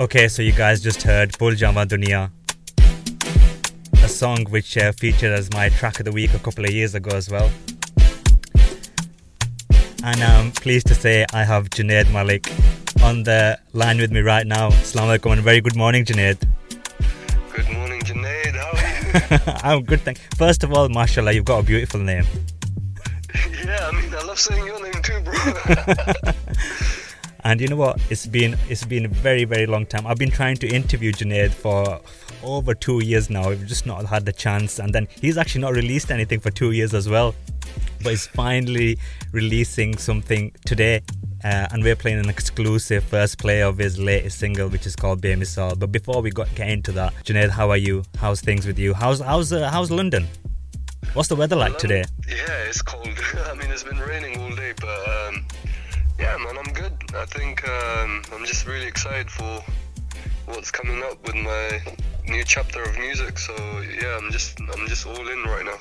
Okay, so you guys just heard Bhul Jawa Dunia, a song which uh, featured as my track of the week a couple of years ago as well. And I'm pleased to say I have Junaid Malik on the line with me right now. Assalamu alaikum and very good morning, Junaid. Good morning, Junaid. How are you? I'm good, thank First of all, mashallah, you've got a beautiful name. yeah, I mean, I love saying your name too, bro. And you know what? It's been it's been a very very long time. I've been trying to interview Junaid for over two years now. We've just not had the chance. And then he's actually not released anything for two years as well. But he's finally releasing something today. Uh, and we're playing an exclusive first play of his latest single, which is called Bemisal. But before we got, get into that, Junaid, how are you? How's things with you? How's how's uh, how's London? What's the weather like today? Yeah, it's cold. I mean, it's been raining all day, but um, yeah, man, I'm good. I think um, I'm just really excited for what's coming up with my new chapter of music. So yeah, I'm just I'm just all in right now.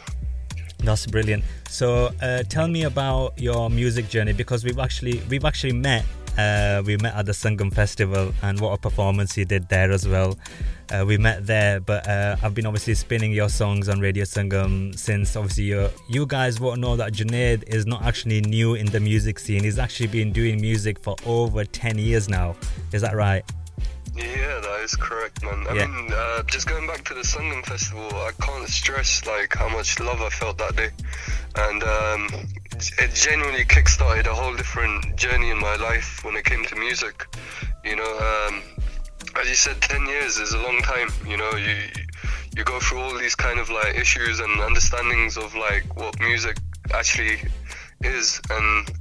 That's brilliant. So uh, tell me about your music journey because we've actually we've actually met uh, we met at the Sangam Festival, and what a performance you did there as well. Uh, we met there, but uh, I've been obviously spinning your songs on Radio Sangam since obviously you you guys won't know that Junaid is not actually new in the music scene. He's actually been doing music for over 10 years now. Is that right? Yeah, that is correct, man. I yeah. mean, uh, just going back to the Sangam Festival, I can't stress like how much love I felt that day, and um, it genuinely kickstarted a whole different journey in my life when it came to music. You know, um, as you said, ten years is a long time. You know, you you go through all these kind of like issues and understandings of like what music actually is, and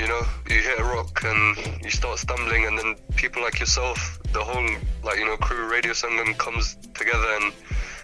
you know, you hit a rock and you start stumbling, and then people like yourself, the whole like you know crew, Radio Sangam comes together and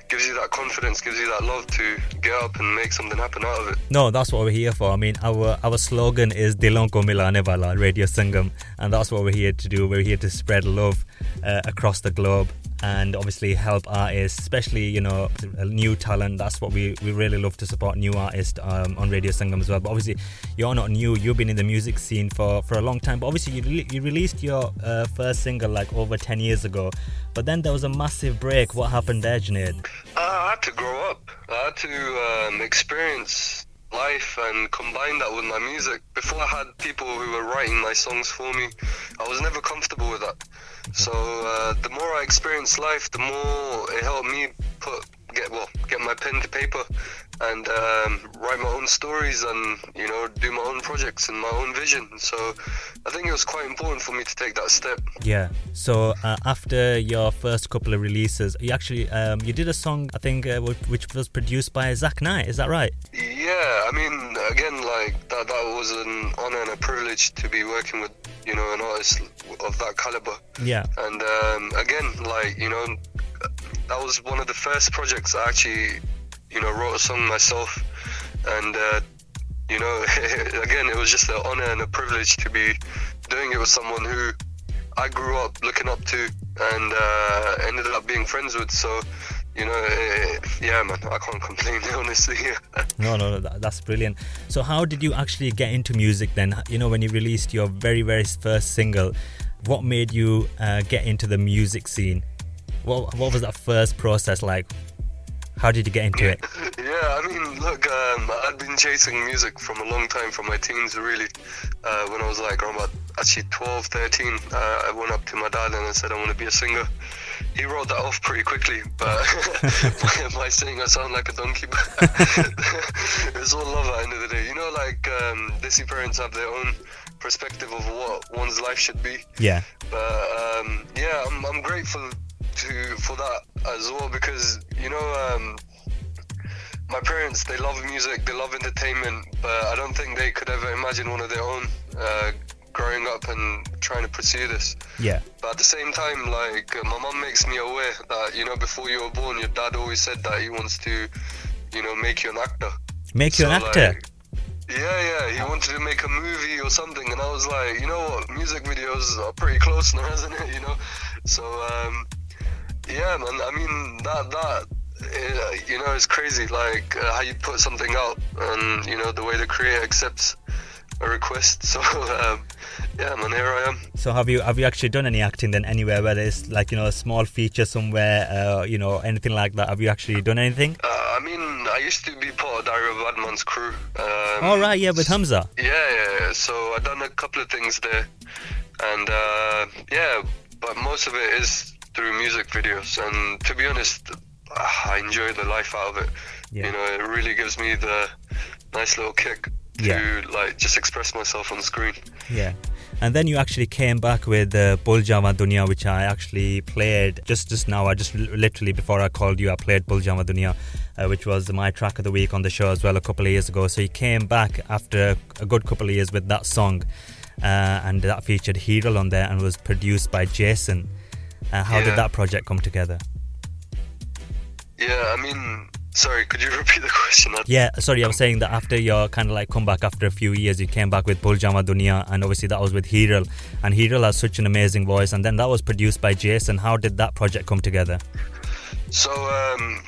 gives you that confidence, gives you that love to get up and make something happen out of it. No, that's what we're here for. I mean, our our slogan is Dilon ko milane wala, Radio Sangam, and that's what we're here to do. We're here to spread love uh, across the globe and obviously help artists, especially you know new talent. That's what we, we really love to support new artists um, on Radio Sangam as well. But obviously, you're not new. You've been in the music scene for, for a long time. But obviously, you, re- you released your uh, first single like over ten years ago. But then there was a massive break. What happened there, Junaid? Uh, I had to grow up. I had to um, experience life and combine that with my music. Before I had people who were writing my songs for me, I was never comfortable with that. So uh, the more I experienced life, the more it helped me put get well get my pen to paper and um, write my own stories and you know do my own projects and my own vision. So I think it was quite important for me to take that step. Yeah. So uh, after your first couple of releases, you actually um, you did a song I think uh, which was produced by Zach Knight. Is that right? Yeah. I mean, again, like that that was an honor and a privilege to be working with you know an artist of that caliber. Yeah. And um, again, like you know that was one of the first projects I actually, you know, wrote a song myself, and uh, you know, again, it was just an honor and a privilege to be doing it with someone who I grew up looking up to and uh, ended up being friends with. So, you know, it, yeah, man, I can't complain, honestly. no, no, no, that's brilliant. So, how did you actually get into music then? You know, when you released your very, very first single, what made you uh, get into the music scene? What what was that first process like? How did you get into it? Yeah, I mean, look, um, I'd been chasing music from a long time, from my teens, really. Uh, when I was like around about actually 12, 13, uh, I went up to my dad and I said, I want to be a singer. He wrote that off pretty quickly, but by saying I sound like a donkey, but it's all love at the end of the day. You know, like um, Desi parents have their own perspective of what one's life should be. Yeah. But um, yeah, I'm, I'm grateful to for that as well because you know um, my parents they love music they love entertainment but i don't think they could ever imagine one of their own uh, growing up and trying to pursue this. Yeah. But at the same time like my mom makes me aware that you know before you were born your dad always said that he wants to you know make you an actor. Make you so, an actor? like, yeah, yeah, he wanted to make a movie or something, and I was like, you know what, music videos are pretty close now, isn't it? You know, so um, yeah, man. I mean, that that uh, you know, it's crazy. Like uh, how you put something out, and you know the way the creator accepts a request. So um, yeah, man, here I am. So have you have you actually done any acting then anywhere, whether it's like you know a small feature somewhere, uh, you know anything like that? Have you actually done anything? Uh, I mean, I used to be part of Diary of Badman's crew. Um, oh right, yeah, with Hamza. Yeah, yeah. yeah. So I done a couple of things there, and uh, yeah, but most of it is through music videos. And to be honest, ah, I enjoy the life out of it. Yeah. You know, it really gives me the nice little kick to yeah. like just express myself on the screen. Yeah. And then you actually came back with uh, Bhul Jawa Dunya, which I actually played just just now. I just literally before I called you, I played Bhul Jawa Dunya, uh, which was my track of the week on the show as well a couple of years ago. So you came back after a good couple of years with that song, uh, and that featured Heral on there and was produced by Jason. Uh, how yeah. did that project come together? Yeah, I mean, Sorry, could you repeat the question? Yeah, sorry, I was saying that after your kind of like comeback after a few years, you came back with Bhul Jawa Dunya, and obviously that was with Hiral, and Hiral has such an amazing voice, and then that was produced by Jason. How did that project come together? So, um,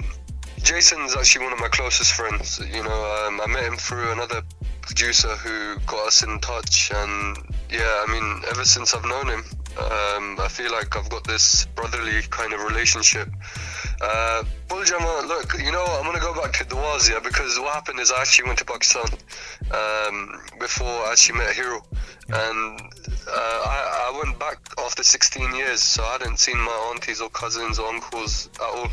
Jason's actually one of my closest friends. You know, um, I met him through another producer who got us in touch, and yeah, I mean, ever since I've known him, um, I feel like I've got this brotherly kind of relationship. Uh, Buljama, look, you know, I'm going to go back to Dawazia because what happened is I actually went to Pakistan um, before I actually met Heral. And uh, I, I, went back after 16 years, so I hadn't seen my aunties or cousins or uncles at all.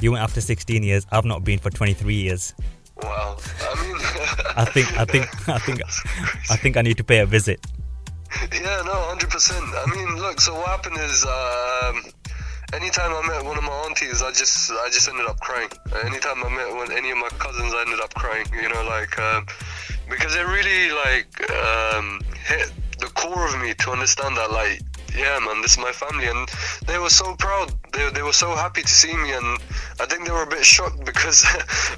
You went after 16 years. I've not been for 23 years. Wow. I mean, I think, I think, I think, I think I need to pay a visit. Yeah, no, hundred percent. I mean, look. So what happened is, um, anytime I met one of my aunties, I just, I just ended up crying. Anytime I met one, any of my cousins, I ended up crying. You know, like um, because it really like um, hit the core of me to understand that, like, yeah, man, this is my family, and they were so proud. They, they were so happy to see me, and I think they were a bit shocked because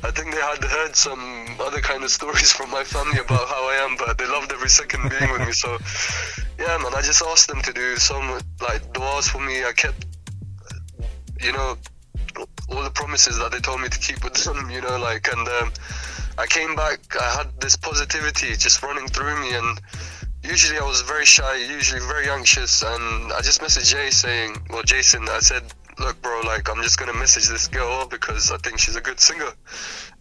I think they had heard some other kind of stories from my family about how I am, but they loved every second being with me. So, yeah, man, I just asked them to do some like duas for me. I kept, you know, all the promises that they told me to keep with them, you know, like, and um, I came back. I had this positivity just running through me, and usually I was very shy, usually very anxious, and I just messaged Jay saying, well, Jason, I said, look, bro, like I'm just gonna message this girl because I think she's a good singer,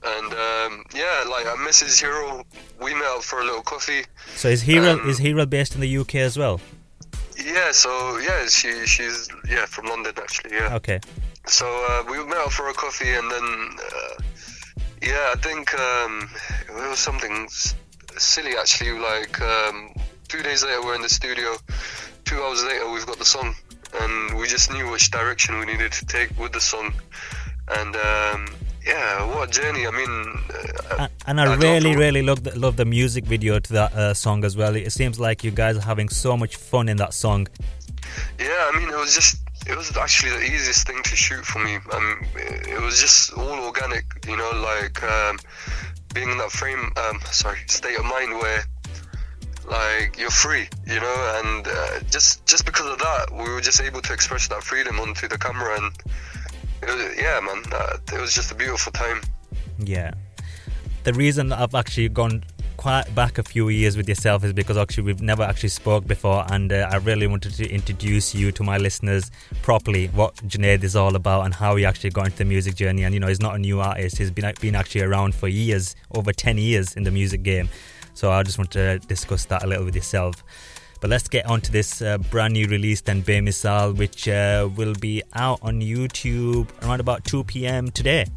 and um, yeah, like I messaged Heral. We met up for a little coffee. So is Hero um, is Heral based in the UK as well? Yeah, so yeah, she she's yeah from London actually. Yeah. Okay. So uh, we met up for a coffee, and then uh, yeah, I think um, it was something silly actually. Like um, two days later, we're in the studio. Two hours later, we've got the song, and we just knew which direction we needed to take with the song. And um, yeah, what a journey! I mean, uh, and I, I really, really love the, love the music video to that uh, song as well. It seems like you guys are having so much fun in that song. Yeah, I mean, it was just it was actually the easiest thing to shoot for me. Um, it was just all organic, you know, like um, being in that frame, um, sorry, state of mind where like you're free, you know, and uh, just just because of that, we were just able to express that freedom onto the camera, and was, yeah, man, uh, it was just a beautiful time. Yeah, the reason I've actually gone quite back a few years with yourself is because actually we've never actually spoke before and uh, I really wanted to introduce you to my listeners properly what Junaid is all about and how he actually got into the music journey. And you know he's not a new artist. He's been been actually around for years over 10 years in the music game so I just want to discuss that a little with yourself. But let's get on to this uh, brand new release, then Bemisal, which uh, will be out on YouTube around about 2 p.m. today.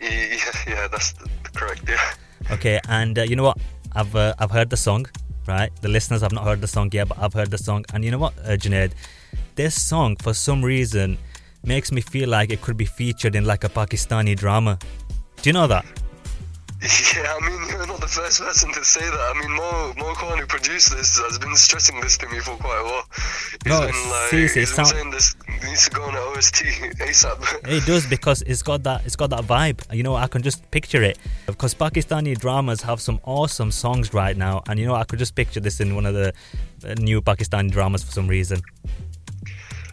Yeah, yeah, that's correct. Yeah. Okay, and uh, you know what? I've uh, I've heard the song, right? The listeners have not heard the song yet, but I've heard the song, and you know what, uh, Junaid? This song, for some reason, makes me feel like it could be featured in like a Pakistani drama. Do you know that? Yeah, I mean, you're not the first person to say that. I mean, Mo, Mo Khan, who produced this, has been stressing this to me for quite a while. He's no, been, like, seriously, he's been sound... saying this needs to go on an OST ASAP. it does because it's got that it's got that vibe. You know, I can just picture it. Because Pakistani dramas have some awesome songs right now, and you know, I could just picture this in one of the uh, new Pakistani dramas for some reason.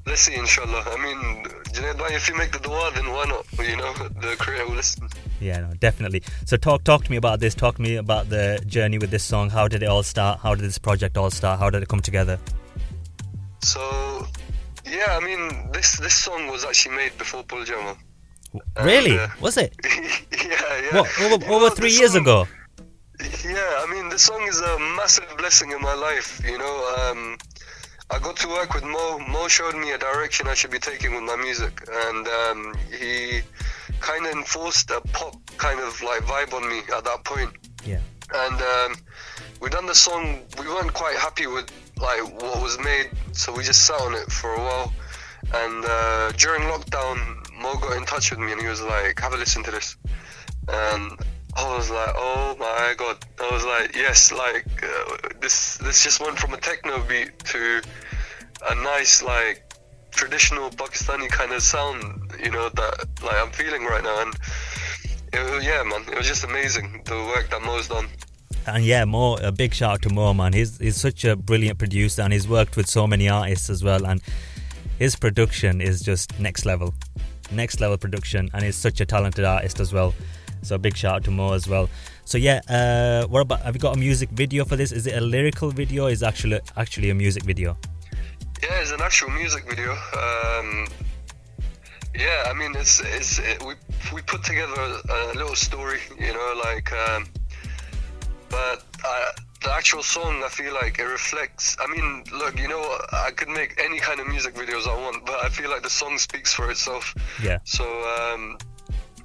Let's see, inshallah. I mean, Junaid, if you make the dua, then why not? You know, the creator will listen. Yeah, no, definitely. So talk talk to me about this. Talk to me about the journey with this song. How did it all start? How did this project all start? How did it come together? So, yeah, I mean, this this song was actually made before Bhul Jawa. Really? Uh, was it? yeah, yeah. What, over, over three years song, ago? Yeah, I mean, the song is a massive blessing in my life. You know, um, I got to work with Mo. Mo showed me a direction I should be taking with my music, and um, he kind of enforced a pop kind of like vibe on me at that point. Yeah. And um, we done the song. We weren't quite happy with like what was made, so we just sat on it for a while. And uh, during lockdown, Mo got in touch with me and he was like, "Have a listen to this." And I was like, "Oh my god!" I was like, "Yes, like uh, this. This just went from a techno beat to a nice like traditional Pakistani kind of sound, you know, that like I'm feeling right now." And it, yeah, man, it was just amazing the work that Mo's done. And yeah, Mo, a big shout out to Mo, man. He's he's such a brilliant producer, and he's worked with so many artists as well. And his production is just next level, next level production, and he's such a talented artist as well. So big shout out to Mo as well. So yeah, uh, what about? Have you got a music video for this? Is it a lyrical video? is actually actually a music video? Yeah, it's an actual music video. Um, yeah, I mean, it's it's it, we we put together a, a, little story, you know, like, um, but uh, the actual song, I feel like it reflects. I mean, look, you know, I could make any kind of music videos I want, but I feel like the song speaks for itself. Yeah. So, um,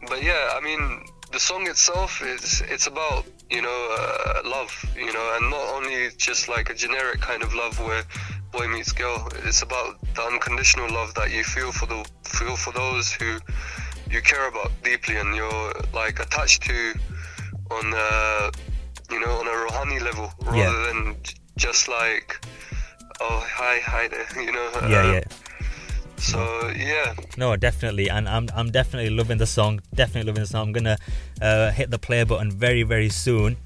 but yeah, I mean, the song itself is it's about you know uh, love, you know, and not only just like a generic kind of love where boy meets girl. It's about the unconditional love that you feel for the feel for those who you care about deeply and you're like attached to on uh, you know on a rohani level rather yeah. than just like oh hi hi there you know? Yeah uh, yeah so yeah. No definitely. And i'm i'm definitely loving the song. Definitely loving the song. I'm gonna uh, hit the play button very very soon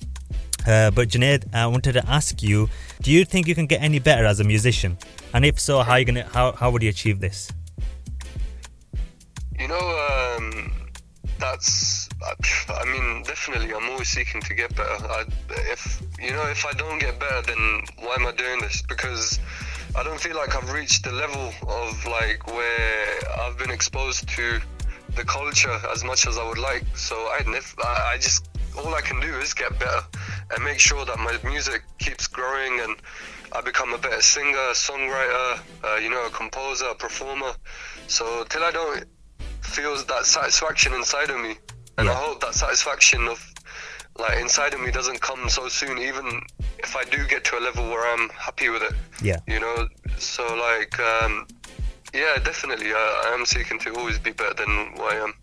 uh, but Junaid, I wanted to ask you: Do you think you can get any better as a musician? And if so, how you gonna how how would you achieve this? You know, um, that's. I mean, definitely, I'm always seeking to get better. I, if you know, if I don't get better, then why am I doing this? Because I don't feel like I've reached the level of like where I've been exposed to the culture as much as I would like. So I, I just all I can do is get better and make sure that my music keeps growing and I become a better singer, songwriter, uh, you know, a composer, a performer. So till I don't feel that satisfaction inside of me, and yeah. I hope that satisfaction of like inside of me doesn't come so soon, even if I do get to a level where I'm happy with it. Yeah. You know, so like, um, yeah, definitely, I, I am seeking to always be better than what I am.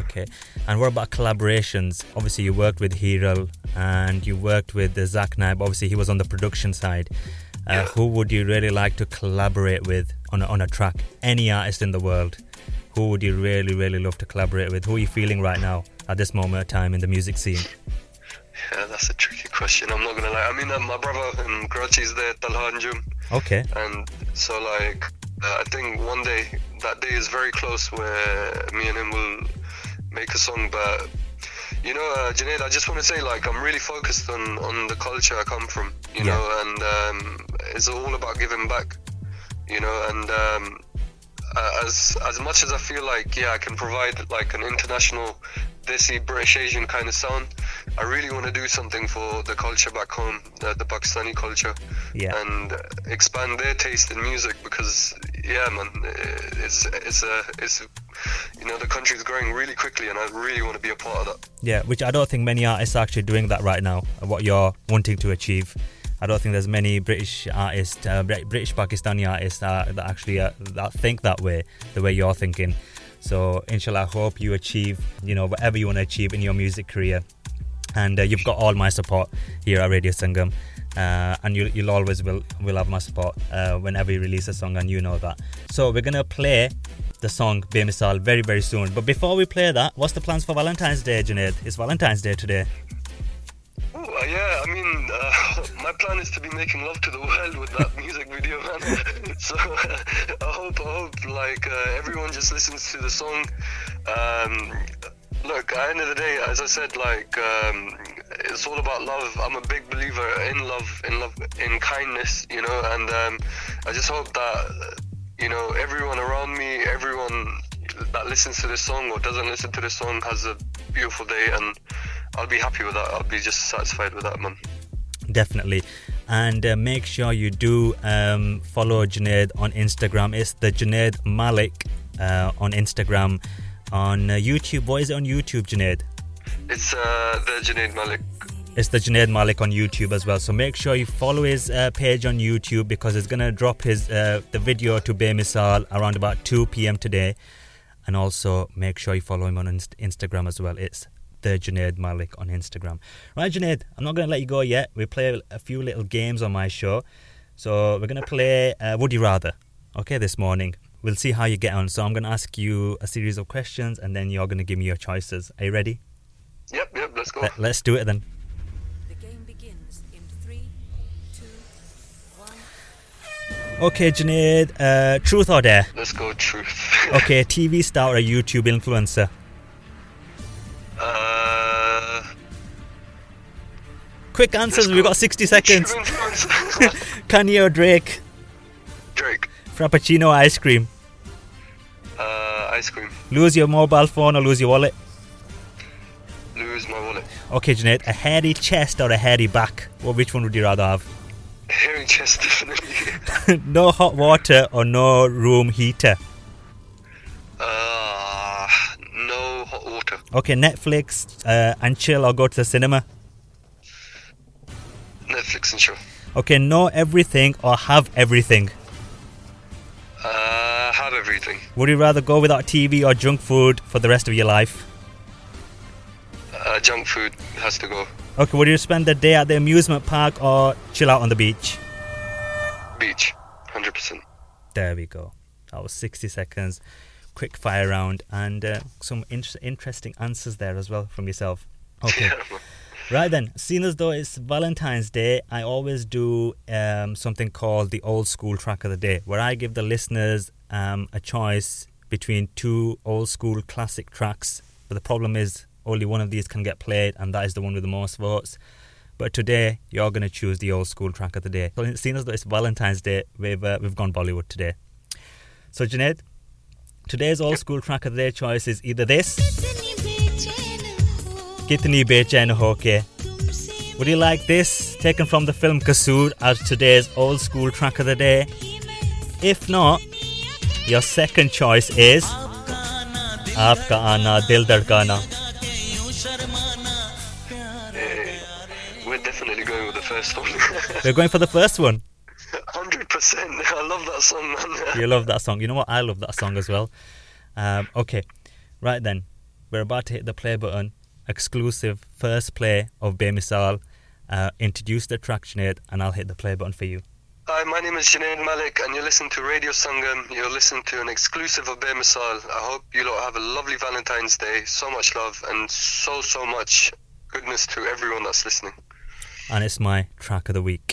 Okay. And what about collaborations? Obviously, you worked with Hiral and you worked with Zach Knight. Obviously, he was on the production side. Uh, yeah. Who would you really like to collaborate with on a, on a track? Any artist in the world. Who would you really, really love to collaborate with? Who are you feeling right now at this moment of time in the music scene? Yeah, that's a tricky question. I'm not gonna lie. I mean, uh, my brother in Karachi is there, Talha. Okay. And so, like, uh, I think one day that day is very close where me and him will make a song. But you know, uh, Junaid, I just want to say, like, I'm really focused on on the culture I come from. You yeah. know, and um, it's all about giving back. You know, and um, uh, as as much as I feel like yeah, I can provide like an international desi British Asian kind of sound. I really want to do something for the culture back home, uh, the Pakistani culture, yeah. and expand their taste in music because yeah, man, it's it's a it's you know the country is growing really quickly, and I really want to be a part of that. Yeah, which I don't think many artists are actually doing that right now. What you're wanting to achieve. I don't think there's many British artists, uh, British Pakistani artists uh, that actually uh, that think that way, the way you're thinking. So, inshallah, I hope you achieve, you know, whatever you want to achieve in your music career. And uh, you've got all my support here at Radio Sangam. Uh, and you, will always will will have my support uh, whenever you release a song, and you know that. So we're gonna play the song Bemisal very very soon. But before we play that, what's the plans for Valentine's Day, Junaid? It's Valentine's Day today. Ooh, uh, yeah, I mean, uh, my plan is to be making love to the world with that music video, man. so I hope, I hope, like uh, everyone just listens to the song. Um, look, at the end of the day, as I said, like um, it's all about love. I'm a big believer in love, in love, in kindness, you know, and um, I just hope that you know everyone around me, everyone that listens to this song or doesn't listen to this song has a beautiful day, and I'll be happy with that. I'll be just satisfied with that, man. Definitely. And uh, make sure you do um, follow Junaid on Instagram. It's the Junaid Malik uh, on Instagram. On uh, YouTube, what is it on YouTube, Junaid? It's uh, the Junaid Malik. It's the Junaid Malik on YouTube as well. So make sure you follow his uh, page on YouTube because it's gonna drop his uh, the video to Bemisal around about 2 p.m. today. And also make sure you follow him on Inst- Instagram as well. It's the Junaid Malik on Instagram. Right, Junaid, I'm not going to let you go yet. We play a few little games on my show. So we're going to play uh, Would You Rather, okay, this morning. We'll see how you get on. So I'm going to ask you a series of questions and then you're going to give me your choices. Are you ready? Yep, yep, let's go. Let, let's do it then. The game begins in three, two, one. Okay, Junaid, uh, truth or dare? Let's go, truth. Okay, TV star or a YouTube influencer? uh, Quick answers, we've got 60 seconds. Kanye or Drake? Frappuccino or ice cream? Uh, ice cream. Lose your mobile phone or lose your wallet? Lose my wallet. Okay, Junaid, a hairy chest or a hairy back? Well, which one would you rather have? Hairy chest, definitely. no hot water or no room heater? Uh, no hot water. Okay, Netflix uh, and chill or go to the cinema? Netflix and chill. Okay, know everything or have everything? Everything. Would you rather go without TV or junk food for the rest of your life? Uh, junk food has to go. Okay, would you spend the day at the amusement park or chill out on the beach? Beach. 100%. There we go. That was 60 seconds. Quick fire round and uh, some in- interesting answers there as well from yourself. Okay. Right then, seeing as though it's Valentine's Day, I always do um, something called the old school track of the day, where I give the listeners um, a choice between two old school classic tracks. But the problem is, only one of these can get played, and that is the one with the most votes. But today, you're going to choose the old school track of the day. So, seeing as though it's Valentine's Day, we've uh, we've gone Bollywood today. So, Junaid, today's old school track of the day choice is either this, Kitni Bechain Ho Ke. Would you like this, taken from the film Kasoor, as today's old school track of the day? If not, your second choice is Aapka Aana Dil Dhadkana. We're definitely going with the first one. We're going for the first one. 100%. I love that song, man. You love that song. You know what? I love that song as well. Um, okay, right then. We're about to hit the play button. Exclusive first play of Bemisal. Uh, introduce the track, Junaid, and I'll hit the play button for you. Hi, my name is Junaid Malik, and you're listening to Radio Sangam. You're listening to an exclusive of Bemisal. I hope you lot have a lovely Valentine's Day. So much love and so, so much goodness to everyone that's listening. And it's my track of the week.